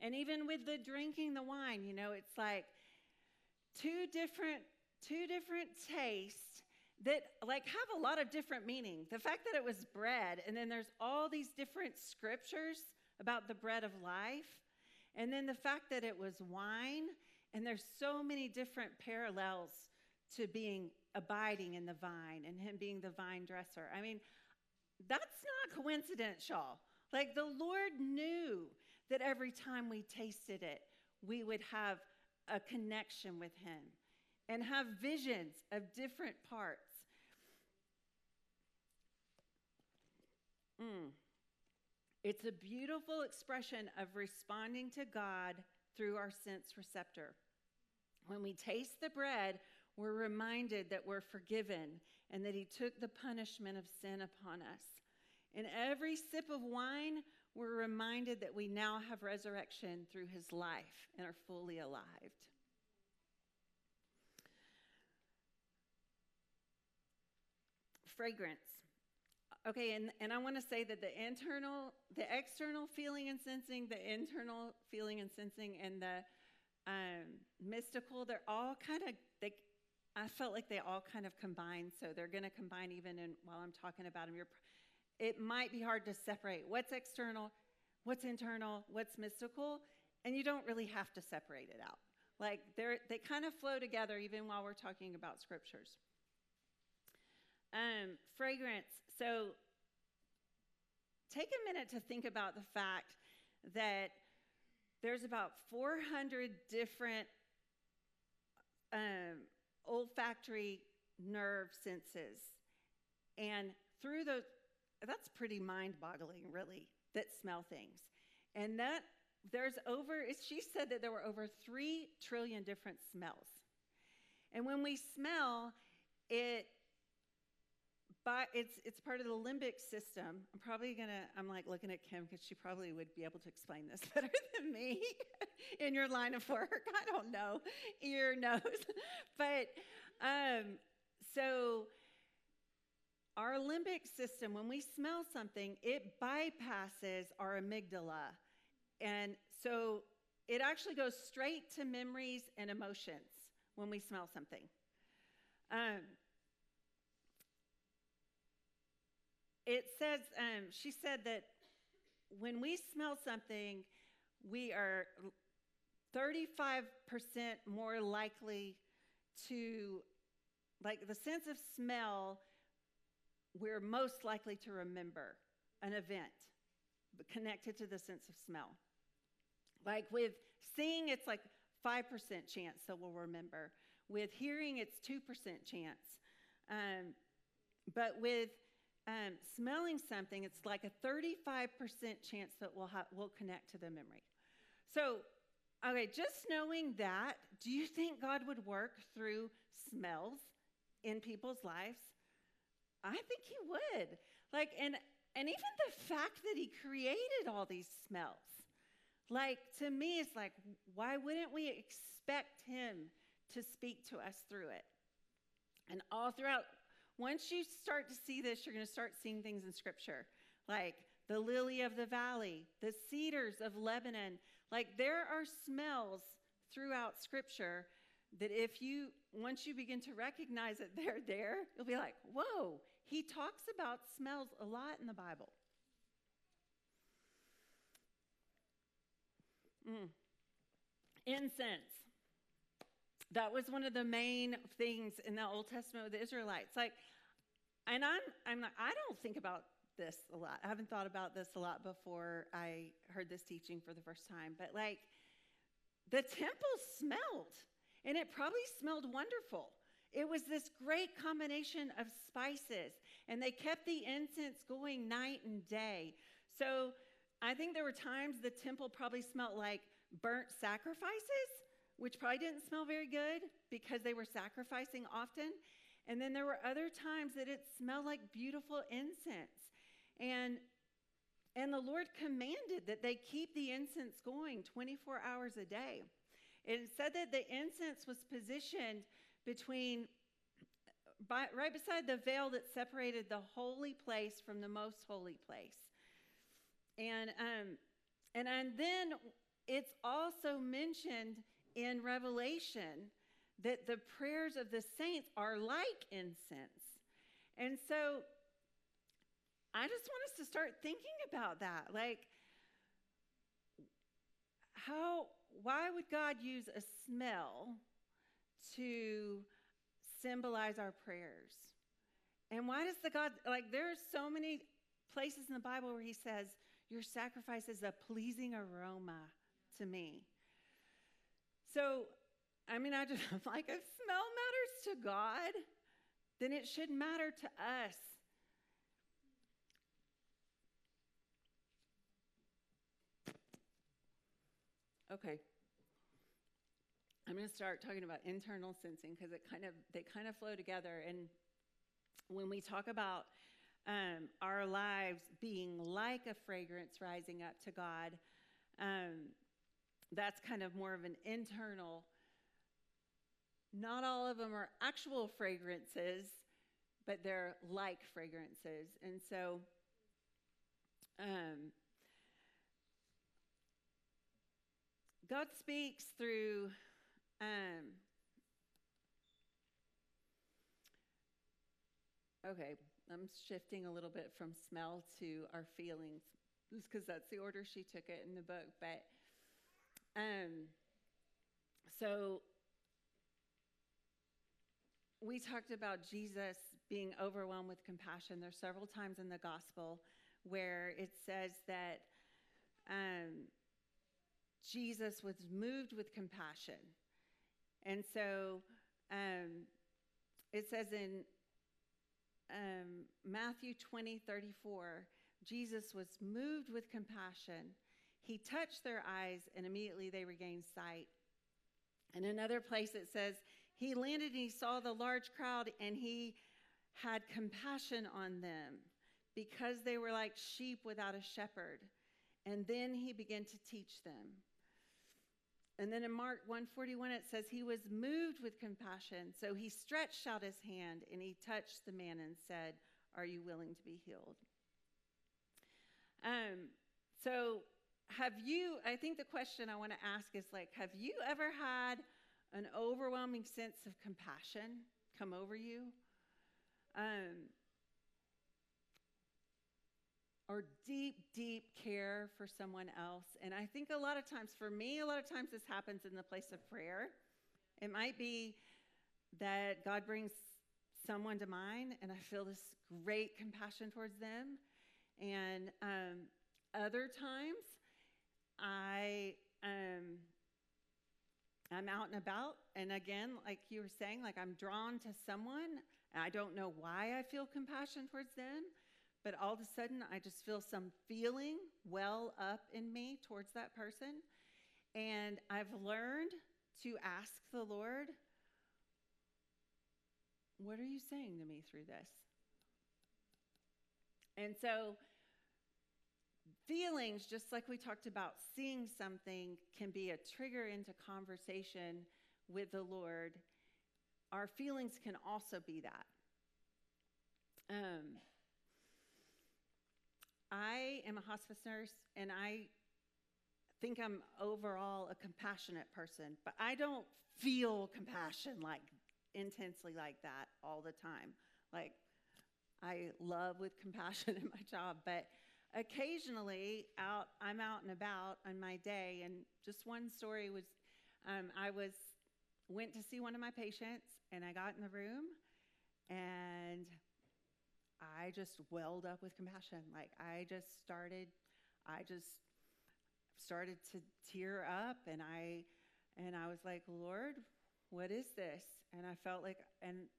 And even with the drinking the wine, you know, it's like two different two different tastes that like have a lot of different meaning. The fact that it was bread and then there's all these different scriptures about the bread of life. And then the fact that it was wine and there's so many different parallels to being abiding in the vine and him being the vine dresser. I mean, that's not coincidental. Like the Lord knew that every time we tasted it, we would have a connection with him and have visions of different parts. Mm. It's a beautiful expression of responding to God through our sense receptor. When we taste the bread, we're reminded that we're forgiven and that He took the punishment of sin upon us. In every sip of wine, we're reminded that we now have resurrection through His life and are fully alive. Fragrance. Okay, and, and I want to say that the internal, the external feeling and sensing, the internal feeling and sensing, and the um, mystical, they're all kind of, they, I felt like they all kind of combine. So they're going to combine even in, while I'm talking about them. You're, it might be hard to separate what's external, what's internal, what's mystical, and you don't really have to separate it out. Like they're, they kind of flow together even while we're talking about scriptures. Um, fragrance. So take a minute to think about the fact that there's about 400 different um, olfactory nerve senses. And through those, that's pretty mind boggling, really, that smell things. And that there's over, she said that there were over 3 trillion different smells. And when we smell, it but it's it's part of the limbic system. I'm probably gonna. I'm like looking at Kim because she probably would be able to explain this better than me in your line of work. I don't know, ear, nose, but um, so our limbic system, when we smell something, it bypasses our amygdala, and so it actually goes straight to memories and emotions when we smell something. Um, it says, um, she said that when we smell something, we are 35% more likely to, like the sense of smell, we're most likely to remember an event connected to the sense of smell. Like with seeing, it's like 5% chance that we'll remember. With hearing, it's 2% chance. Um, but with um, smelling something, it's like a 35% chance that we'll, ha- we'll connect to the memory. So, okay, just knowing that, do you think God would work through smells in people's lives? I think He would. Like, and and even the fact that He created all these smells, like to me, it's like, why wouldn't we expect Him to speak to us through it? And all throughout once you start to see this, you're going to start seeing things in Scripture, like the lily of the valley, the cedars of Lebanon. Like there are smells throughout Scripture that if you, once you begin to recognize that they're there, you'll be like, whoa, he talks about smells a lot in the Bible. Mm. Incense. That was one of the main things in the Old Testament with the Israelites. Like, and I'm, I'm not, I don't think about this a lot. I haven't thought about this a lot before I heard this teaching for the first time. But like, the temple smelled, and it probably smelled wonderful. It was this great combination of spices, and they kept the incense going night and day. So I think there were times the temple probably smelled like burnt sacrifices which probably didn't smell very good because they were sacrificing often. And then there were other times that it smelled like beautiful incense. And and the Lord commanded that they keep the incense going 24 hours a day. It said that the incense was positioned between by, right beside the veil that separated the holy place from the most holy place. And um, and, and then it's also mentioned in Revelation that the prayers of the saints are like incense. And so I just want us to start thinking about that. Like, how, why would God use a smell to symbolize our prayers? And why does the God, like, there are so many places in the Bible where he says, Your sacrifice is a pleasing aroma to me. So, I mean, I just, like, if smell matters to God, then it should matter to us. Okay. I'm going to start talking about internal sensing because it kind of they kind of flow together. And when we talk about um, our lives being like a fragrance rising up to God, um, that's kind of more of an internal. Not all of them are actual fragrances, but they're like fragrances. And so, um, God speaks through um, okay, I'm shifting a little bit from smell to our feelings, just because that's the order she took it in the book. But um, so we talked about Jesus being overwhelmed with compassion. There's several times in the gospel where it says that um, Jesus was moved with compassion. And so um, it says in um, Matthew 20, 34, Jesus was moved with compassion. He touched their eyes, and immediately they regained sight. In another place, it says, He landed and he saw the large crowd, and he had compassion on them because they were like sheep without a shepherd. And then he began to teach them. And then in Mark 141, it says, He was moved with compassion. So he stretched out his hand and he touched the man and said, Are you willing to be healed? Um, so, have you, I think the question I want to ask is like, have you ever had an overwhelming sense of compassion come over you? Um, or deep, deep care for someone else. And I think a lot of times, for me, a lot of times this happens in the place of prayer. It might be that God brings someone to mind and I feel this great compassion towards them. And um, other times, I um, I'm out and about, and again, like you were saying, like I'm drawn to someone, I don't know why I feel compassion towards them, but all of a sudden I just feel some feeling well up in me towards that person. And I've learned to ask the Lord, What are you saying to me through this? And so, feelings, just like we talked about, seeing something can be a trigger into conversation with the Lord. Our feelings can also be that. Um, I am a hospice nurse and I think I'm overall a compassionate person, but I don't feel compassion like intensely like that all the time. Like, I love with compassion in my job, but occasionally out I'm out and about on my day and just one story was um, I was went to see one of my patients and I got in the room and I just welled up with compassion. Like I just started, I just started to tear up and I and I was like, Lord, what is this? And I felt like and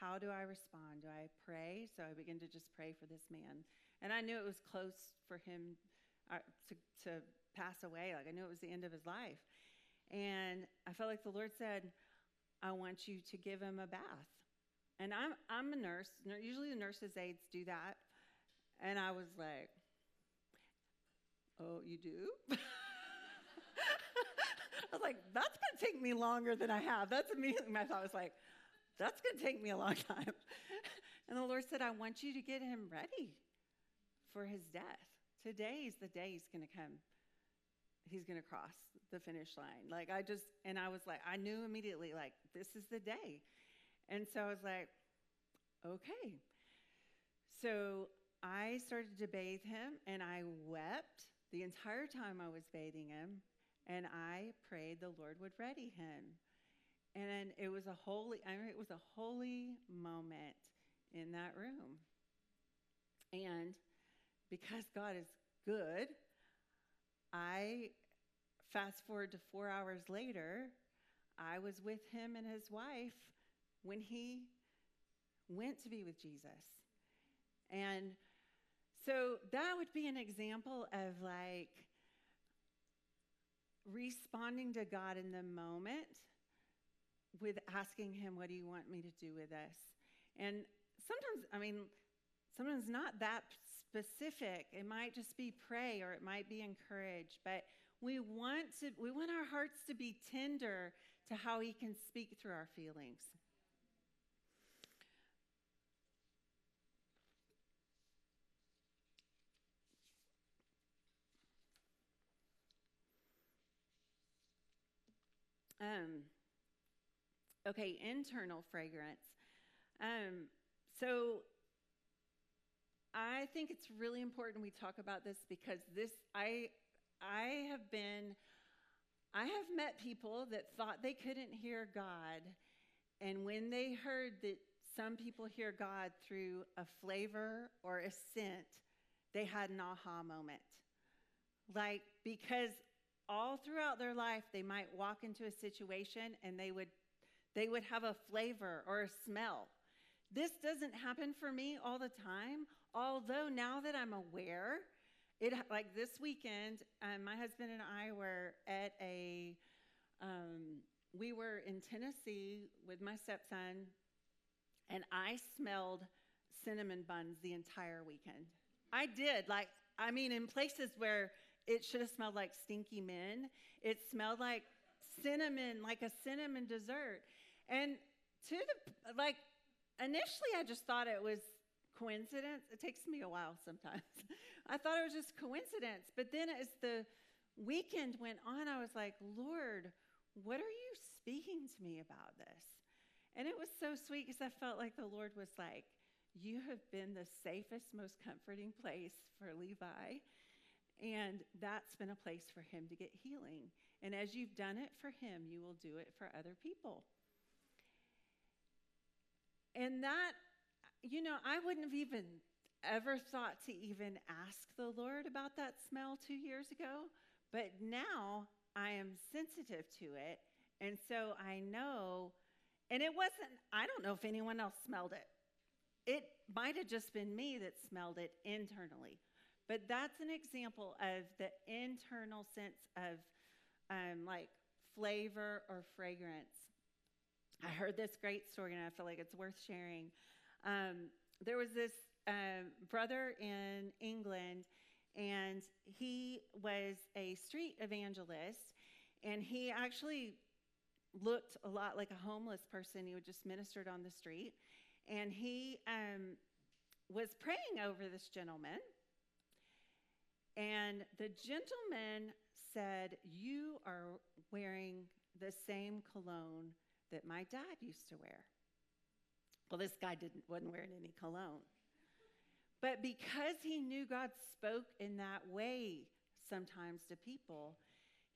how do I respond? Do I pray? So I began to just pray for this man. And I knew it was close for him uh, to, to pass away. Like I knew it was the end of his life. And I felt like the Lord said, I want you to give him a bath. And I'm, I'm a nurse. Usually the nurses' aides do that. And I was like, oh, you do? I was like, that's going to take me longer than I have. That's immediately my thought was like, that's going to take me a long time. and the Lord said, I want you to get him ready for his death. Today is the day he's going to come. he's going to cross the finish line. Like, I just, and I was like, I knew immediately, like, this is the day. And so I was like, okay. So I started to bathe him, and I wept the entire time I was bathing him, and I prayed the Lord would ready him. And it was a holy, I mean, it was a holy moment in that room. And because God is good, I fast forward to four hours later, I was with him and his wife when he went to be with Jesus. And so that would be an example of like responding to God in the moment with asking him, What do you want me to do with this? And sometimes, I mean, sometimes not that specific. It might just be pray or it might be encourage, but we want to we want our hearts to be tender to how he can speak through our feelings. Um, okay, internal fragrance. Um, so I think it's really important we talk about this because this I I have been I have met people that thought they couldn't hear God and when they heard that some people hear God through a flavor or a scent, they had an aha moment. Like because all throughout their life they might walk into a situation and they would they would have a flavor or a smell. This doesn't happen for me all the time, although now that I'm aware, it like this weekend, um, my husband and I were at a um, we were in Tennessee with my stepson, and I smelled cinnamon buns the entire weekend. I did, like, I mean, in places where it should have smelled like stinky men. It smelled like cinnamon, like a cinnamon dessert. And to the, like, initially I just thought it was coincidence. It takes me a while sometimes. I thought it was just coincidence. But then as the weekend went on, I was like, Lord, what are you speaking to me about this? And it was so sweet because I felt like the Lord was like, You have been the safest, most comforting place for Levi. And that's been a place for him to get healing. And as you've done it for him, you will do it for other people. And that, you know, I wouldn't have even ever thought to even ask the Lord about that smell two years ago. But now I am sensitive to it. And so I know, and it wasn't, I don't know if anyone else smelled it. It might have just been me that smelled it internally. But that's an example of the internal sense of um, like flavor or fragrance. I heard this great story and I feel like it's worth sharing. Um, there was this um, brother in England, and he was a street evangelist, and he actually looked a lot like a homeless person. He would just ministered on the street, and he um, was praying over this gentleman and the gentleman said, You are wearing the same cologne that my dad used to wear. Well, this guy didn't, wasn't wearing any cologne. But because he knew God spoke in that way sometimes to people,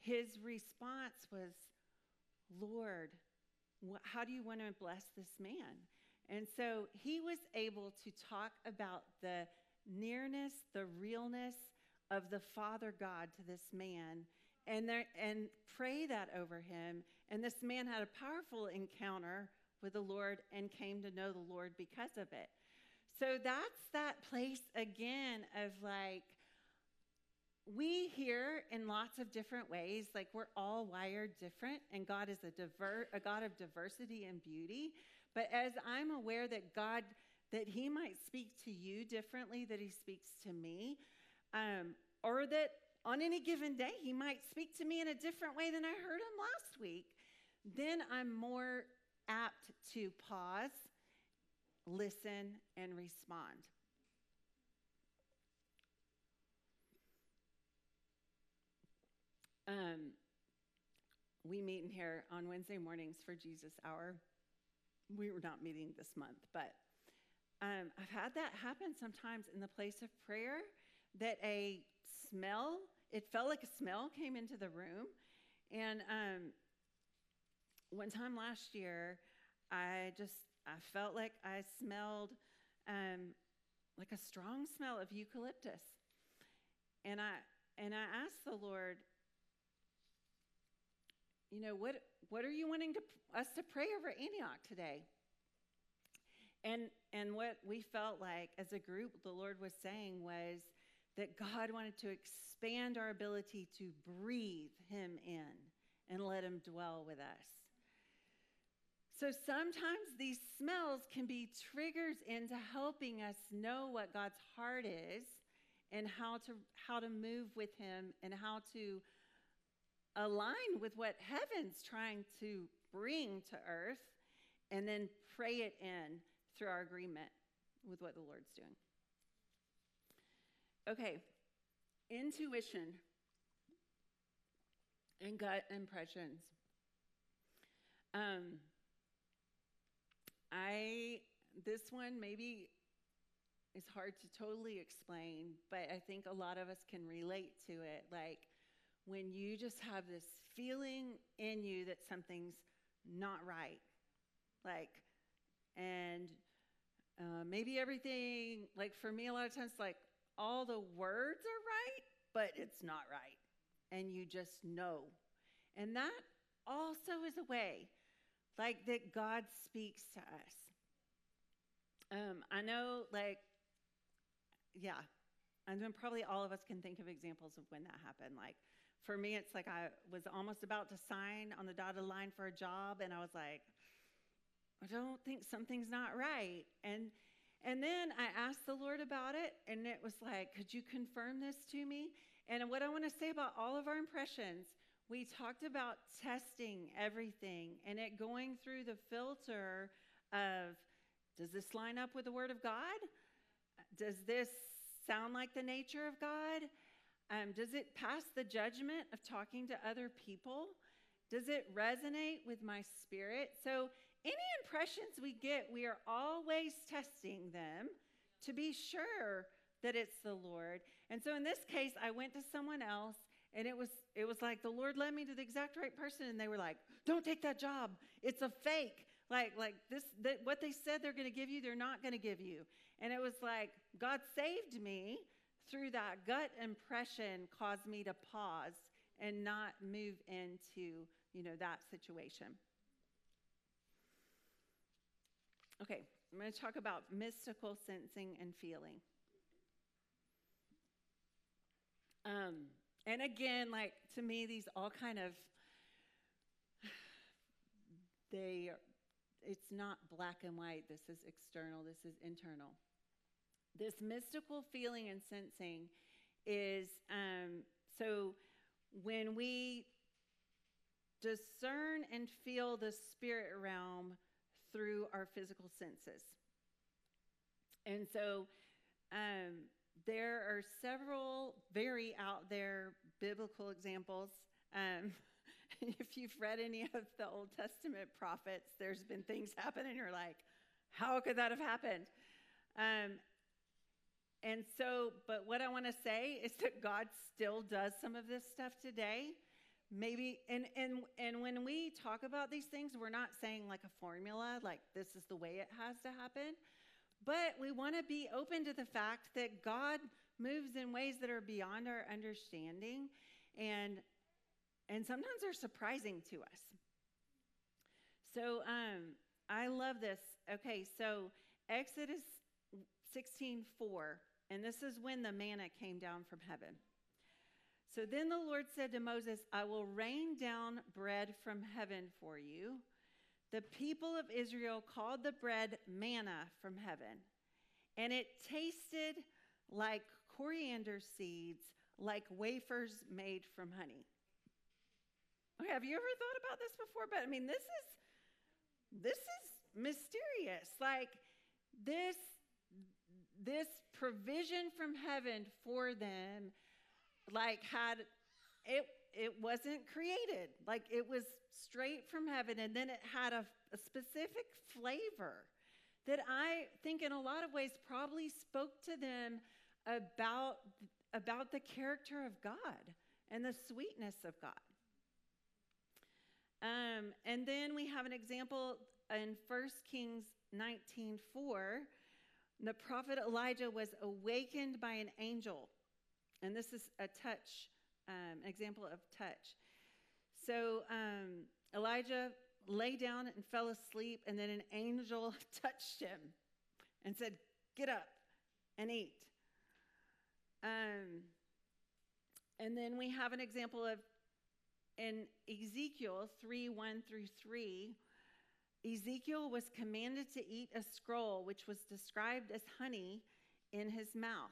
his response was, Lord, how do you want to bless this man? And so he was able to talk about the nearness, the realness, of the Father God to this man and, there, and pray that over him. And this man had a powerful encounter with the Lord and came to know the Lord because of it. So that's that place again of like, we hear in lots of different ways, like we're all wired different, and God is a, diver- a God of diversity and beauty. But as I'm aware that God, that He might speak to you differently, that He speaks to me, um, or that on any given day he might speak to me in a different way than I heard him last week, then I'm more apt to pause, listen, and respond. we meet in here on Wednesday mornings for Jesus Hour. We were not meeting this month, but um, I've had that happen sometimes in the place of prayer that a smell, it felt like a smell came into the room. And um, one time last year, I just, I felt like I smelled um, like a strong smell of eucalyptus. And I, and I asked the Lord, you know, what, what are you wanting to, us to pray over Antioch today? And, and what we felt like as a group, the Lord was saying was that God wanted to expand our ability to breathe Him in and let Him dwell with us. So sometimes these smells can be triggers into helping us know what God's heart is and how to, how to move with Him and how to align with what heaven's trying to bring to earth and then pray it in through our agreement with what the Lord's doing. Okay, intuition and gut impressions. Um, I this one maybe is hard to totally explain, but I think a lot of us can relate to it. Like when you just have this feeling in you that something's not right, like, and uh, maybe everything, like for me, a lot of times, like all the words are right, but it's not right. And you just know. And that also is a way, like that God speaks to us. Um, I know, like, yeah, and then probably all of us can think of examples of when that happened. Like, for me, it's like I was almost about to sign on the dotted line for a job, and I was like, I don't think something's not right. And and then I asked the Lord about it, and it was like, could you confirm this to me? And what I want to say about all of our impressions, we talked about testing everything and it going through the filter of does this line up with the Word of God? Does this sound like the nature of God? Um, does it pass the judgment of talking to other people? Does it resonate with my spirit? So any impressions we get, we are always testing them to be sure that it's the Lord. And so in this case, I went to someone else and it was it was like the Lord led me to the exact right person and they were like, "Don't take that job. It's a fake." Like like this that what they said they're going to give you, they're not going to give you. And it was like God saved me through that gut impression caused me to pause and not move into, you know, that situation. Okay, I'm going to talk about mystical sensing and feeling. Um, and again, like to me, these all kind of they it's not black and white. This is external, this is internal. This mystical feeling and sensing is um, so when we discern and feel the spirit realm through our physical senses. And so um, there are several very out there biblical examples. Um, if you've read any of the Old Testament prophets, there's been things happen, and you're like, how could that have happened? Um, and so, but what I want to say is that God still does some of this stuff today maybe and and and when we talk about these things we're not saying like a formula like this is the way it has to happen but we want to be open to the fact that god moves in ways that are beyond our understanding and and sometimes are surprising to us. So um i love this. Okay so exodus 16 4 and this is when the manna came down from heaven so then the Lord said to Moses, I will rain down bread from heaven for you. The people of Israel called the bread manna from heaven, and it tasted like coriander seeds, like wafers made from honey. Okay, have you ever thought about this before? But I mean, this is this is mysterious. Like this this provision from heaven for them like had it it wasn't created. Like it was straight from heaven, and then it had a, a specific flavor that I think, in a lot of ways, probably spoke to them about about the character of God and the sweetness of God. Um, and then we have an example in 1 Kings 19:4. The prophet Elijah was awakened by an angel, and this is a touch, um, example of touch. So um, Elijah lay down and fell asleep, and then an angel touched him and said, "Get up and eat." Um, and then we have an example of in Ezekiel 3 1 through 3. Ezekiel was commanded to eat a scroll which was described as honey in his mouth.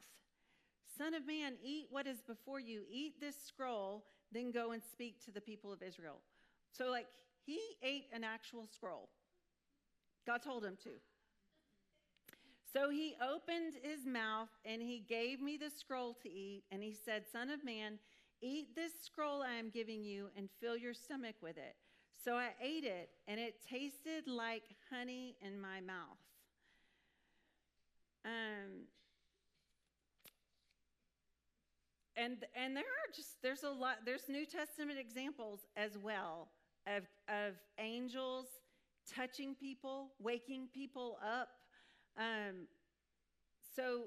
Son of man, eat what is before you. Eat this scroll, then go and speak to the people of Israel. So, like, he ate an actual scroll. God told him to. So he opened his mouth and he gave me the scroll to eat. And he said, Son of man, eat this scroll I am giving you and fill your stomach with it. So I ate it, and it tasted like honey in my mouth. Um, and and there are just there's a lot there's New Testament examples as well of of angels touching people, waking people up. Um, so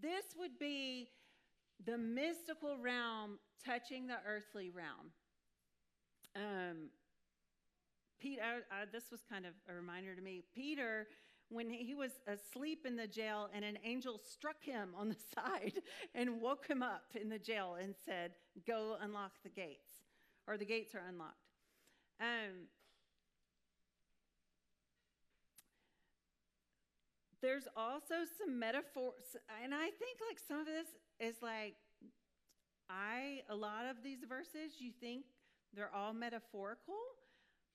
this would be the mystical realm touching the earthly realm. Um, Pete, I, I, this was kind of a reminder to me. Peter, when he was asleep in the jail, and an angel struck him on the side and woke him up in the jail and said, Go unlock the gates, or the gates are unlocked. Um, there's also some metaphors, and I think like some of this is like, I, a lot of these verses, you think they're all metaphorical,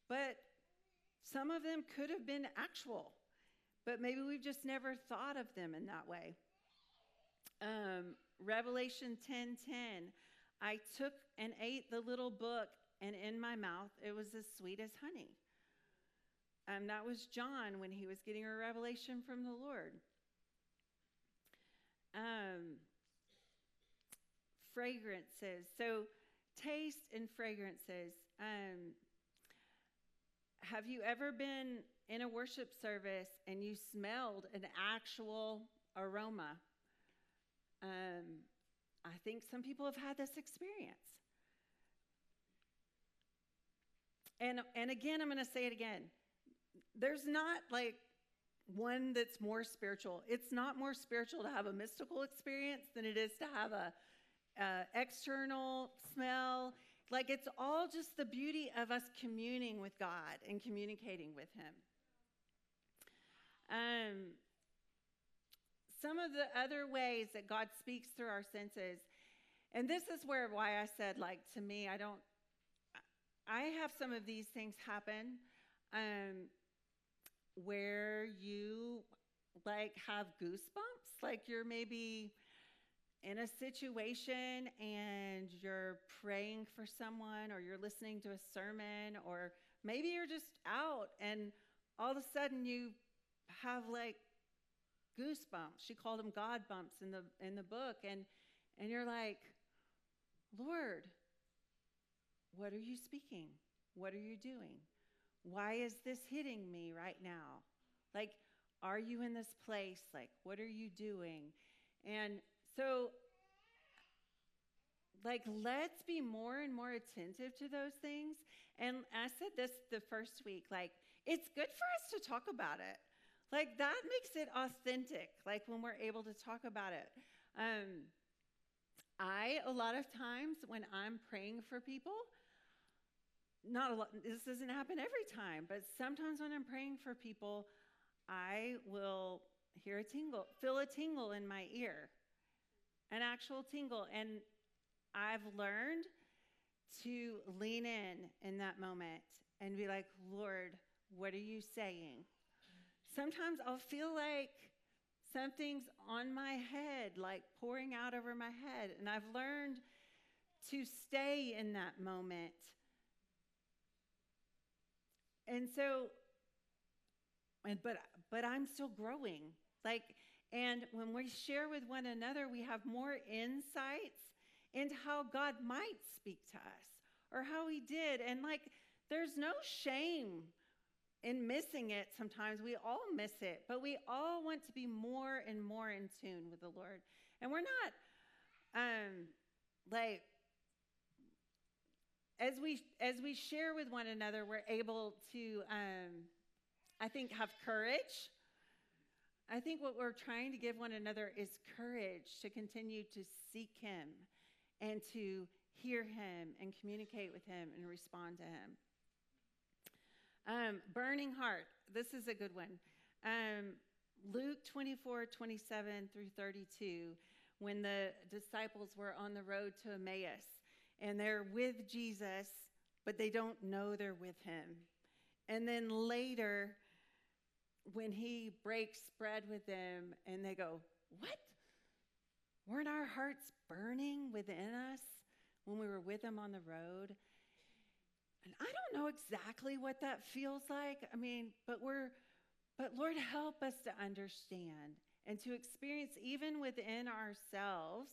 but some of them could have been actual, but maybe we've just never thought of them in that way. Um, Revelation 10:10, I took and ate the little book, and in my mouth it was as sweet as honey. Um, that was John when he was getting a revelation from the Lord. Um, fragrances. So, taste and fragrances. Um, have you ever been in a worship service and you smelled an actual aroma? Um, I think some people have had this experience. And, and again, I'm going to say it again. There's not like one that's more spiritual. It's not more spiritual to have a mystical experience than it is to have a, a external smell. Like it's all just the beauty of us communing with God and communicating with Him. Um, some of the other ways that God speaks through our senses, and this is where why I said, like, to me, I don't, I have some of these things happen um, where you like have goosebumps, like you're maybe in a situation and you're praying for someone or you're listening to a sermon or maybe you're just out and all of a sudden you have like goosebumps. She called them god bumps in the in the book. And and you're like lord what are you speaking? What are you doing? Why is this hitting me right now? Like are you in this place? Like what are you doing? And so, like, let's be more and more attentive to those things. And I said this the first week like, it's good for us to talk about it. Like, that makes it authentic, like, when we're able to talk about it. Um, I, a lot of times, when I'm praying for people, not a lot, this doesn't happen every time, but sometimes when I'm praying for people, I will hear a tingle, feel a tingle in my ear an actual tingle. And I've learned to lean in in that moment and be like, Lord, what are you saying? Sometimes I'll feel like something's on my head, like pouring out over my head. And I've learned to stay in that moment. And so, and but but I'm still growing. Like, and when we share with one another, we have more insights into how God might speak to us or how He did. And like, there's no shame in missing it sometimes. We all miss it, but we all want to be more and more in tune with the Lord. And we're not um like as we as we share with one another, we're able to um I think have courage. I think what we're trying to give one another is courage to continue to seek him and to hear him and communicate with him and respond to him. Um, burning heart. This is a good one. Um, Luke 24, 27 through 32, when the disciples were on the road to Emmaus and they're with Jesus, but they don't know they're with him. And then later, when he breaks bread with them and they go, What? Weren't our hearts burning within us when we were with him on the road? And I don't know exactly what that feels like. I mean, but we're, but Lord, help us to understand and to experience even within ourselves,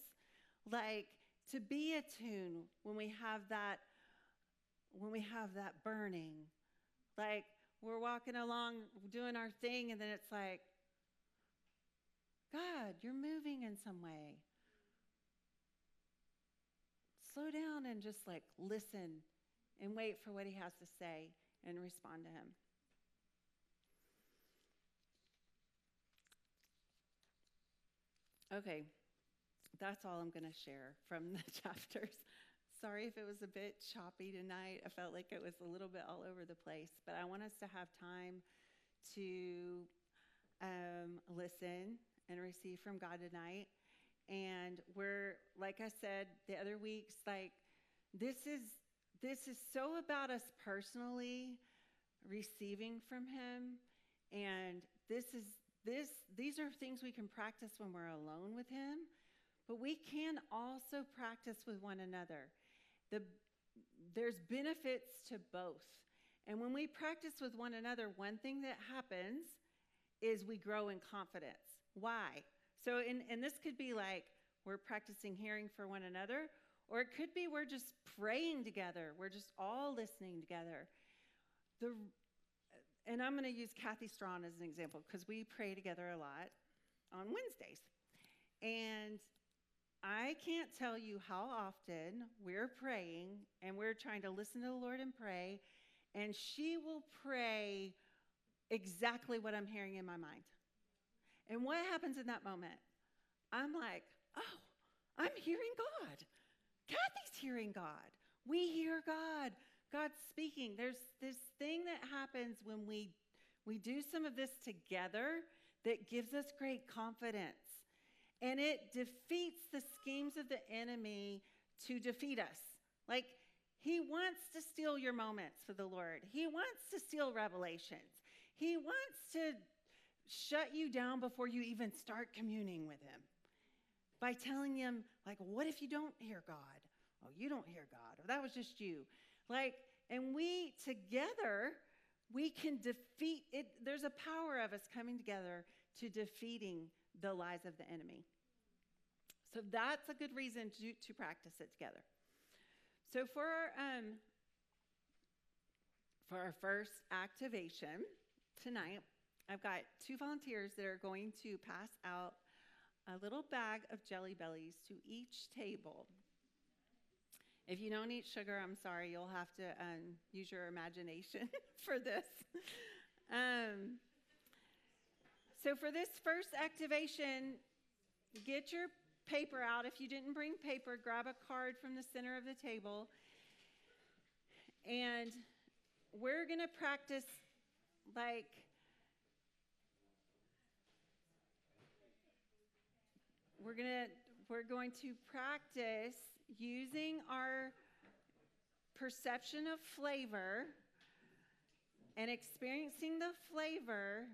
like to be attuned when we have that, when we have that burning. Like we're walking along doing our thing, and then it's like, God, you're moving in some way. Slow down and just like listen and wait for what he has to say and respond to him. Okay, that's all I'm going to share from the chapters. Sorry if it was a bit choppy tonight. I felt like it was a little bit all over the place, but I want us to have time to um, listen and receive from God tonight. And we're, like I said the other weeks, like this is this is so about us personally receiving from him and this is this these are things we can practice when we're alone with him but we can also practice with one another. The there's benefits to both. And when we practice with one another one thing that happens is we grow in confidence. Why? So and, and this could be like we're practicing hearing for one another or it could be we're just praying together, we're just all listening together. The, and I'm going to use Kathy Strawn as an example because we pray together a lot on Wednesdays. And I can't tell you how often we're praying and we're trying to listen to the Lord and pray, and she will pray exactly what I'm hearing in my mind. And what happens in that moment? I'm like, oh, I'm hearing God. Kathy's hearing God. We hear God. God's speaking. There's this thing that happens when we we do some of this together that gives us great confidence. And it defeats the schemes of the enemy to defeat us. Like he wants to steal your moments for the Lord. He wants to steal revelations. He wants to shut you down before you even start communing with him by telling him, like, what if you don't hear God? Oh, you don't hear God, or that was just you. Like, and we together, we can defeat it. There's a power of us coming together to defeating the lies of the enemy. So that's a good reason to, to practice it together. So for our, um, for our first activation tonight, I've got two volunteers that are going to pass out a little bag of jelly bellies to each table. If you don't eat sugar, I'm sorry, you'll have to um, use your imagination for this. Um, so, for this first activation, get your paper out. If you didn't bring paper, grab a card from the center of the table. And we're going to practice like we're going to we're going to practice using our perception of flavor and experiencing the flavor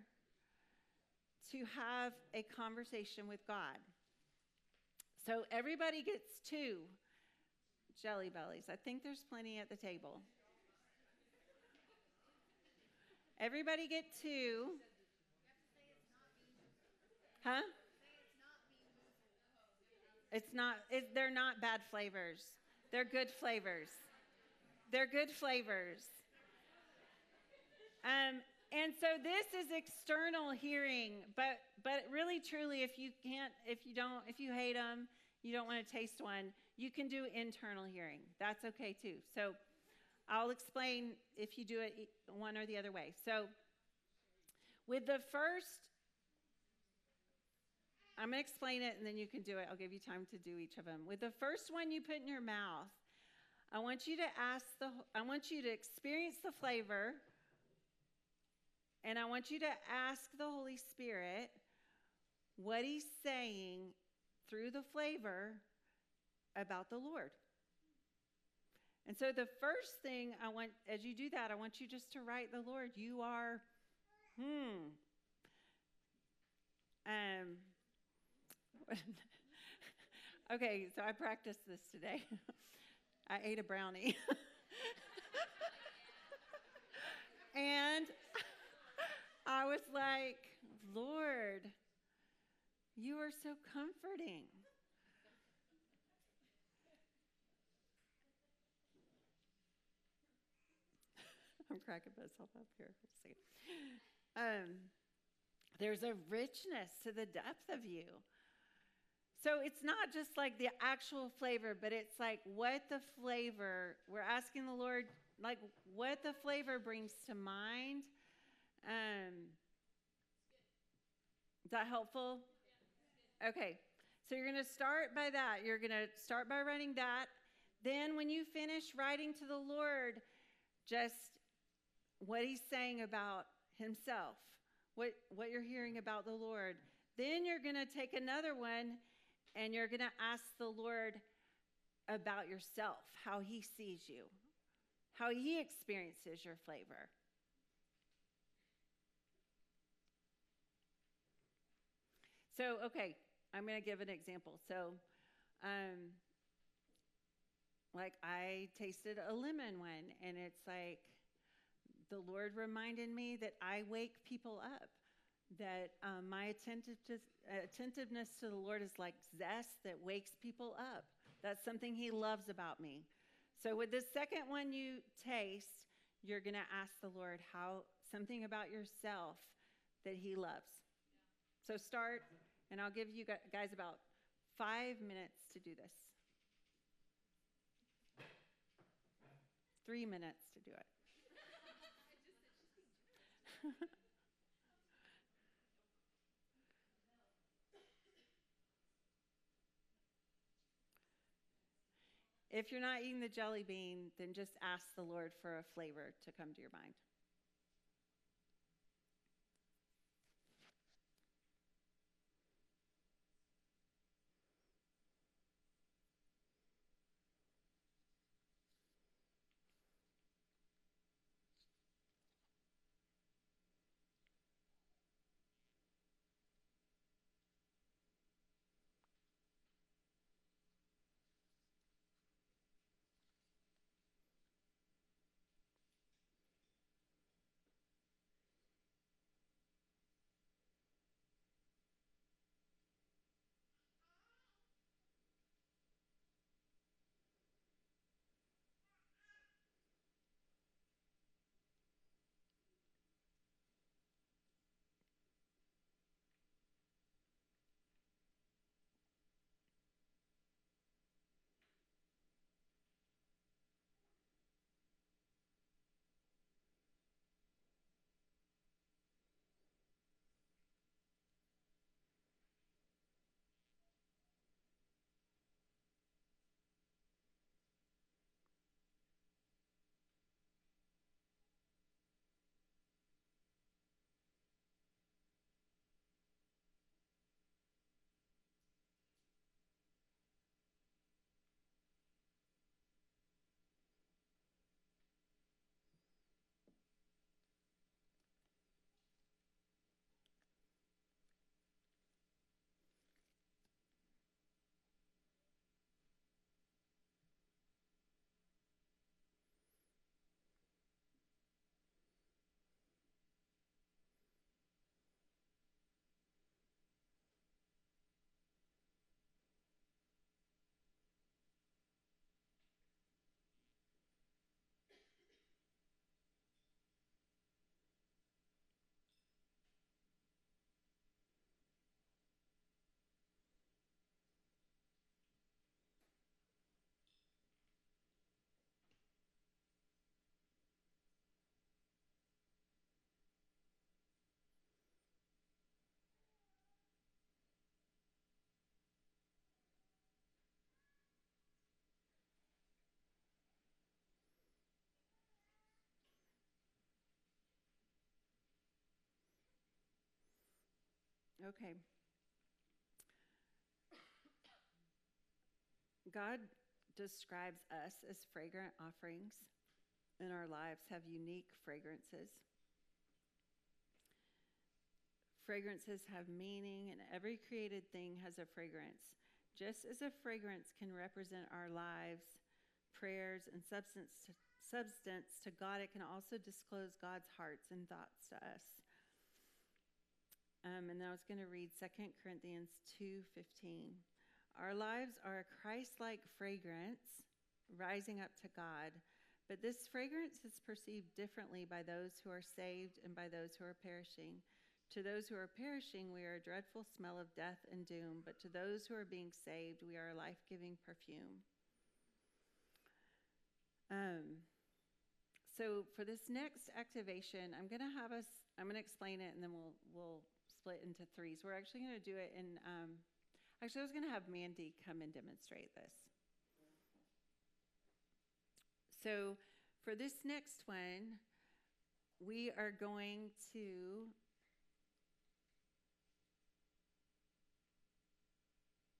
to have a conversation with God. So everybody gets two. Jelly Bellies. I think there's plenty at the table. Everybody get two. Huh? It's not, it, they're not bad flavors. They're good flavors. They're good flavors. Um, and so this is external hearing, but but really truly if you can't if you don't if you hate them, you don't want to taste one, you can do internal hearing. That's okay too. So I'll explain if you do it one or the other way. So with the first I'm going to explain it and then you can do it. I'll give you time to do each of them. With the first one you put in your mouth, I want you to ask the I want you to experience the flavor and I want you to ask the Holy Spirit what he's saying through the flavor about the Lord. And so the first thing I want as you do that, I want you just to write the Lord. You are hmm. Um okay, so I practiced this today. I ate a brownie. and I was like, Lord, you are so comforting. I'm cracking myself up here for. Um, there's a richness to the depth of you. So it's not just like the actual flavor, but it's like what the flavor, we're asking the Lord, like what the flavor brings to mind. Um, is that helpful? Okay. So you're going to start by that. You're going to start by writing that. Then, when you finish writing to the Lord, just what He's saying about Himself, what, what you're hearing about the Lord. Then you're going to take another one and you're going to ask the Lord about yourself, how He sees you, how He experiences your flavor. So, okay, I'm going to give an example. So, um, like I tasted a lemon one, and it's like the Lord reminded me that I wake people up that um, my attentiveness to the Lord is like zest that wakes people up. That's something He loves about me. So, with the second one you taste, you're going to ask the Lord how something about yourself that He loves. So, start, and I'll give you guys about five minutes to do this. Three minutes to do it. If you're not eating the jelly bean, then just ask the Lord for a flavor to come to your mind. Okay. God describes us as fragrant offerings, and our lives have unique fragrances. Fragrances have meaning, and every created thing has a fragrance. Just as a fragrance can represent our lives, prayers, and substance to, substance to God, it can also disclose God's hearts and thoughts to us. Um, and I was going to read 2 Corinthians 2:15. Our lives are a Christ-like fragrance rising up to God, but this fragrance is perceived differently by those who are saved and by those who are perishing. To those who are perishing, we are a dreadful smell of death and doom, but to those who are being saved, we are a life-giving perfume. Um, so for this next activation, I'm going to have us. I'm going to explain it, and then we'll we'll split into threes. We're actually going to do it in. Um, actually, I was going to have Mandy come and demonstrate this. So for this next one, we are going to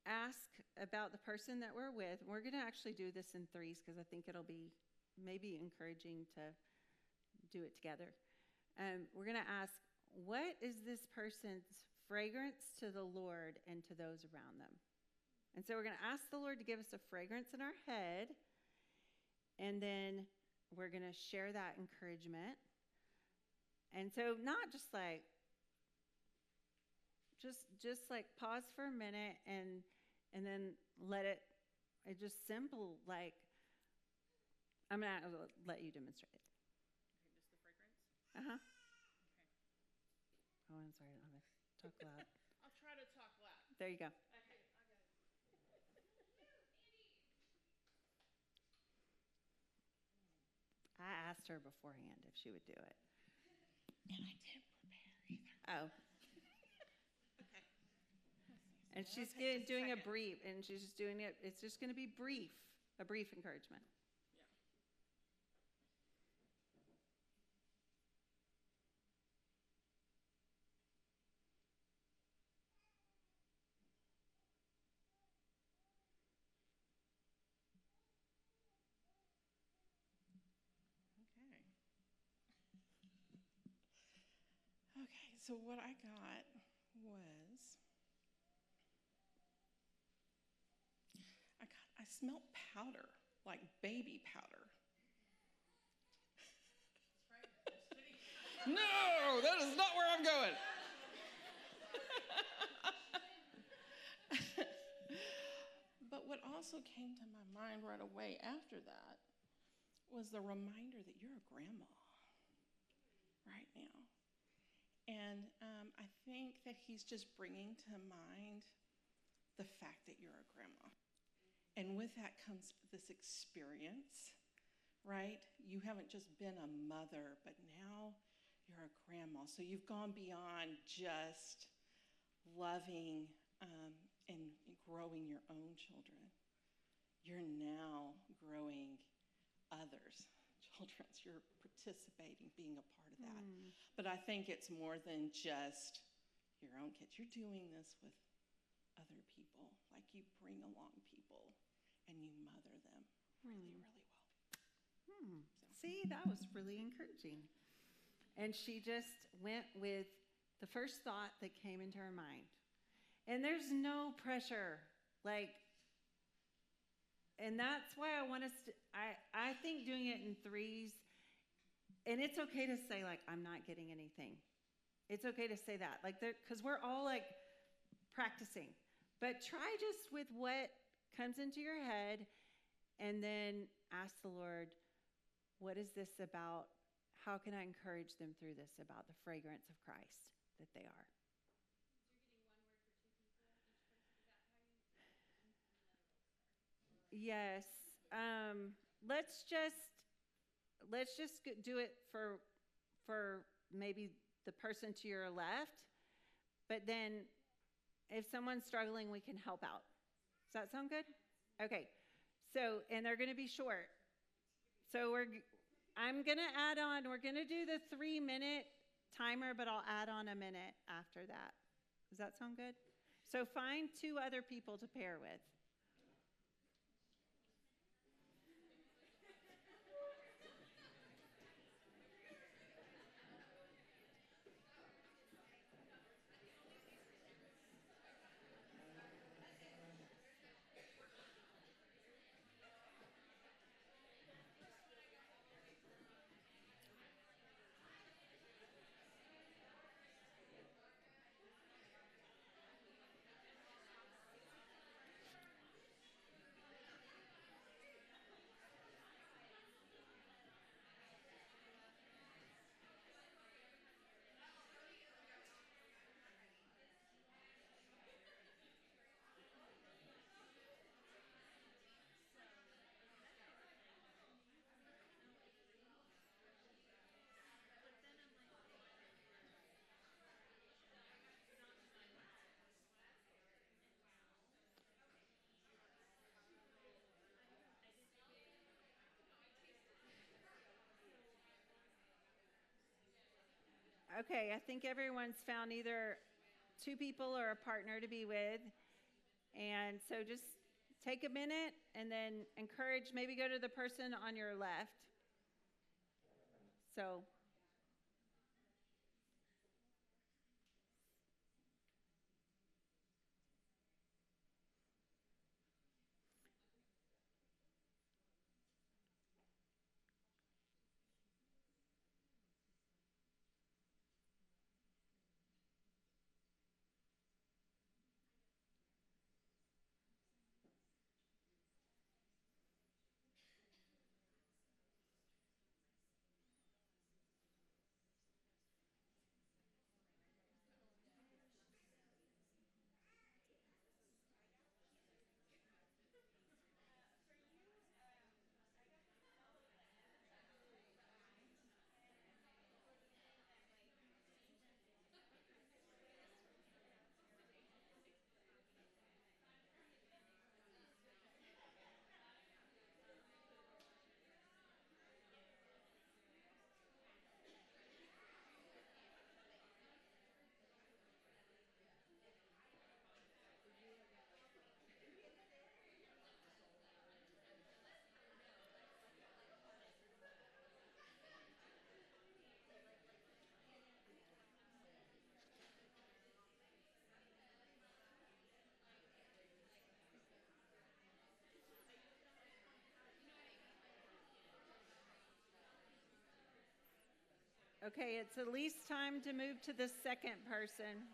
ask about the person that we're with. We're going to actually do this in threes because I think it'll be maybe encouraging to do it together. Um, we're going to ask, what is this person's fragrance to the Lord and to those around them? And so we're going to ask the Lord to give us a fragrance in our head, and then we're going to share that encouragement. And so, not just like, just just like pause for a minute and and then let it it just simple like i'm gonna let you demonstrate it Okay, just the fragrance? uh-huh. Oh i'm sorry i'm gonna talk loud I'll try to talk loud. there you go Okay, I got it. i asked her beforehand if she would do it And I didn't prepare either. oh Okay. and she's so that'll getting, take just doing a second. brief and she's just doing it it's just going to be brief a brief encouragement Okay. Okay, so what I got was I got I smelled powder, like baby powder. no, that is not where I'm going. but what also came to my mind right away after that was the reminder that you're a grandma right now. And um, I think that he's just bringing to mind the fact that you're a grandma. And with that comes this experience, right? You haven't just been a mother, but now you're a grandma. So you've gone beyond just loving um, and growing your own children. You're now growing others' children. You're participating, being a part that. Hmm. But I think it's more than just your own kids. You're doing this with other people. Like you bring along people and you mother them really, really well. Hmm. See, that was really encouraging. And she just went with the first thought that came into her mind. And there's no pressure. Like, and that's why I want us to, I, I think doing it in threes, and it's okay to say, like, I'm not getting anything. It's okay to say that. Like, because we're all like practicing. But try just with what comes into your head and then ask the Lord, what is this about? How can I encourage them through this about the fragrance of Christ that they are? Yes. Um, let's just let's just do it for for maybe the person to your left, but then if someone's struggling, we can help out. Does that sound good? Okay. So, and they're going to be short. So we're, I'm going to add on, we're going to do the three minute timer, but I'll add on a minute after that. Does that sound good? So find two other people to pair with. Okay, I think everyone's found either two people or a partner to be with. And so just take a minute and then encourage, maybe go to the person on your left. So, okay, it's at least time to move to the second person.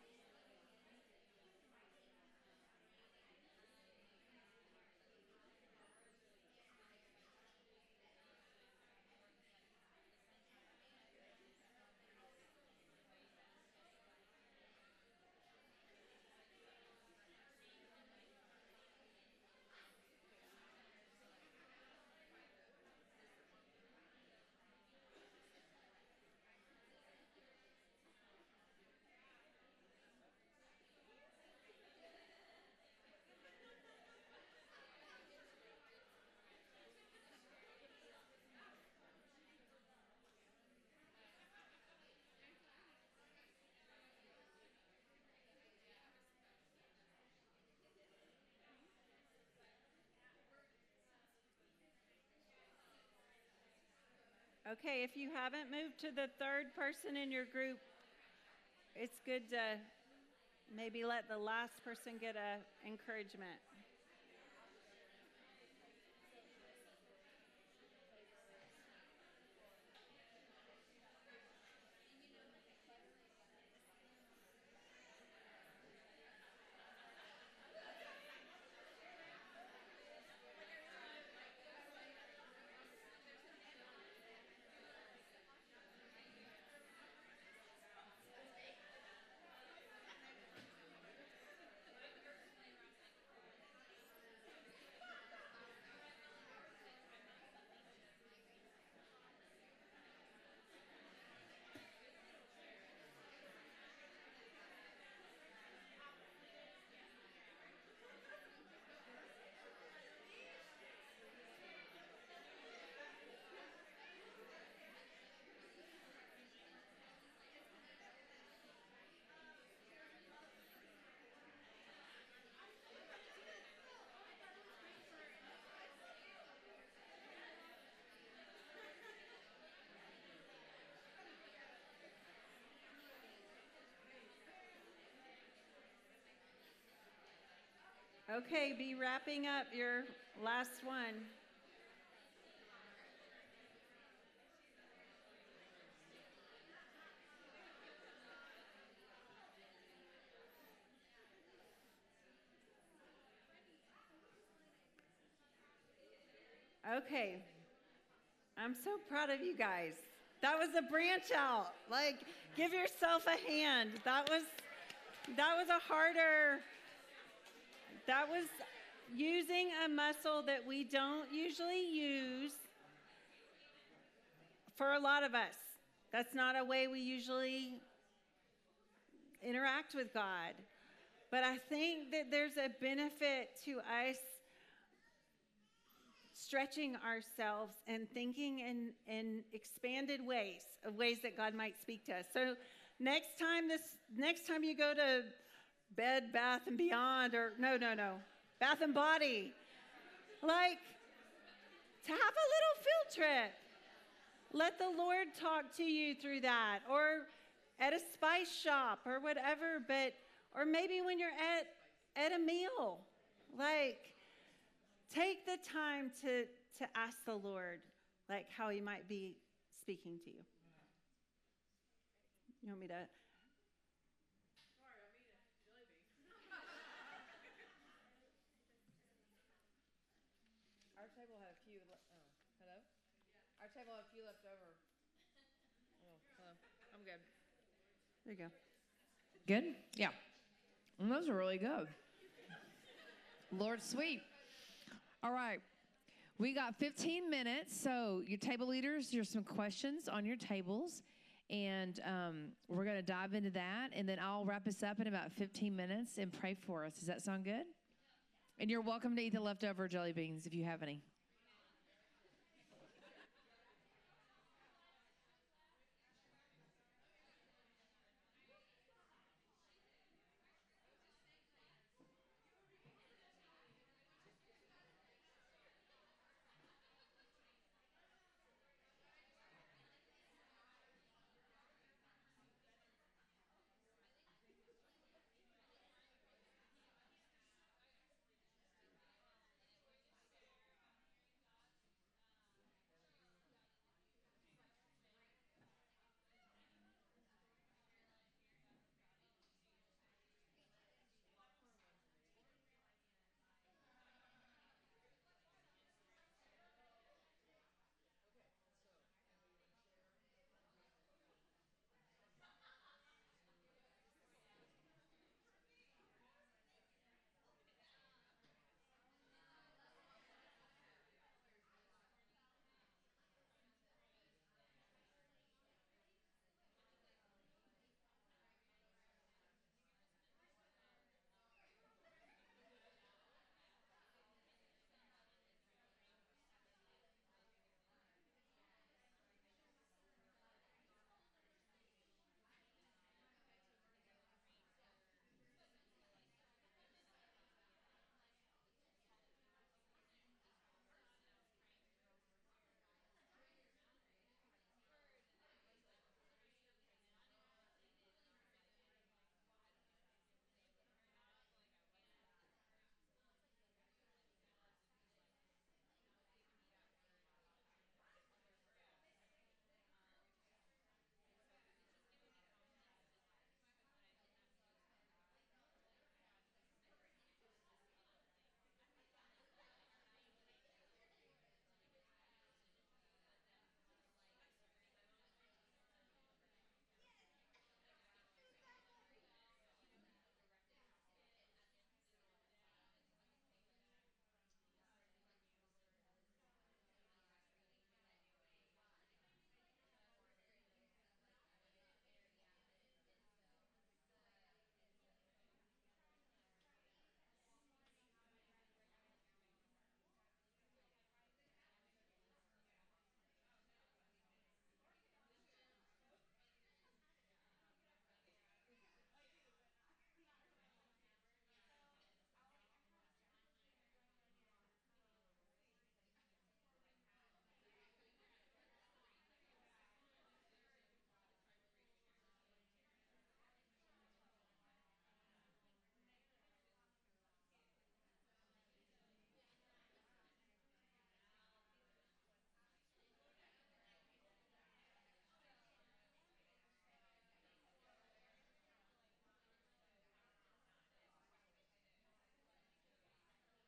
Okay, if you haven't moved to the third person in your group, it's good to maybe let the last person get a encouragement. Okay, be wrapping up your last one. Okay. I'm so proud of you guys. That was a branch out. Like, give yourself a hand. That was that was a harder that was using a muscle that we don't usually use for a lot of us. That's not a way we usually interact with God. But I think that there's a benefit to us stretching ourselves and thinking in, in expanded ways of ways that God might speak to us. So next time this next time you go to bed, bath and beyond, or no, no, no, bath and body, like to have a little field trip. Let the Lord talk to you through that, or at a spice shop or whatever, but or maybe when you're at at a meal, like take the time to to ask the Lord like how he might be speaking to you. You want me to Our table had a few, le- oh, hello? Our table had a few left over. Oh, hello, I'm good. There you go. Good? Yeah. And those are really good. Lord sweet. All right. We got 15 minutes. So, your table leaders, there's some questions on your tables. And um, we're going to dive into that. And then I'll wrap us up in about 15 minutes and pray for us. Does that sound good? And you're welcome to eat the leftover jelly beans if you have any.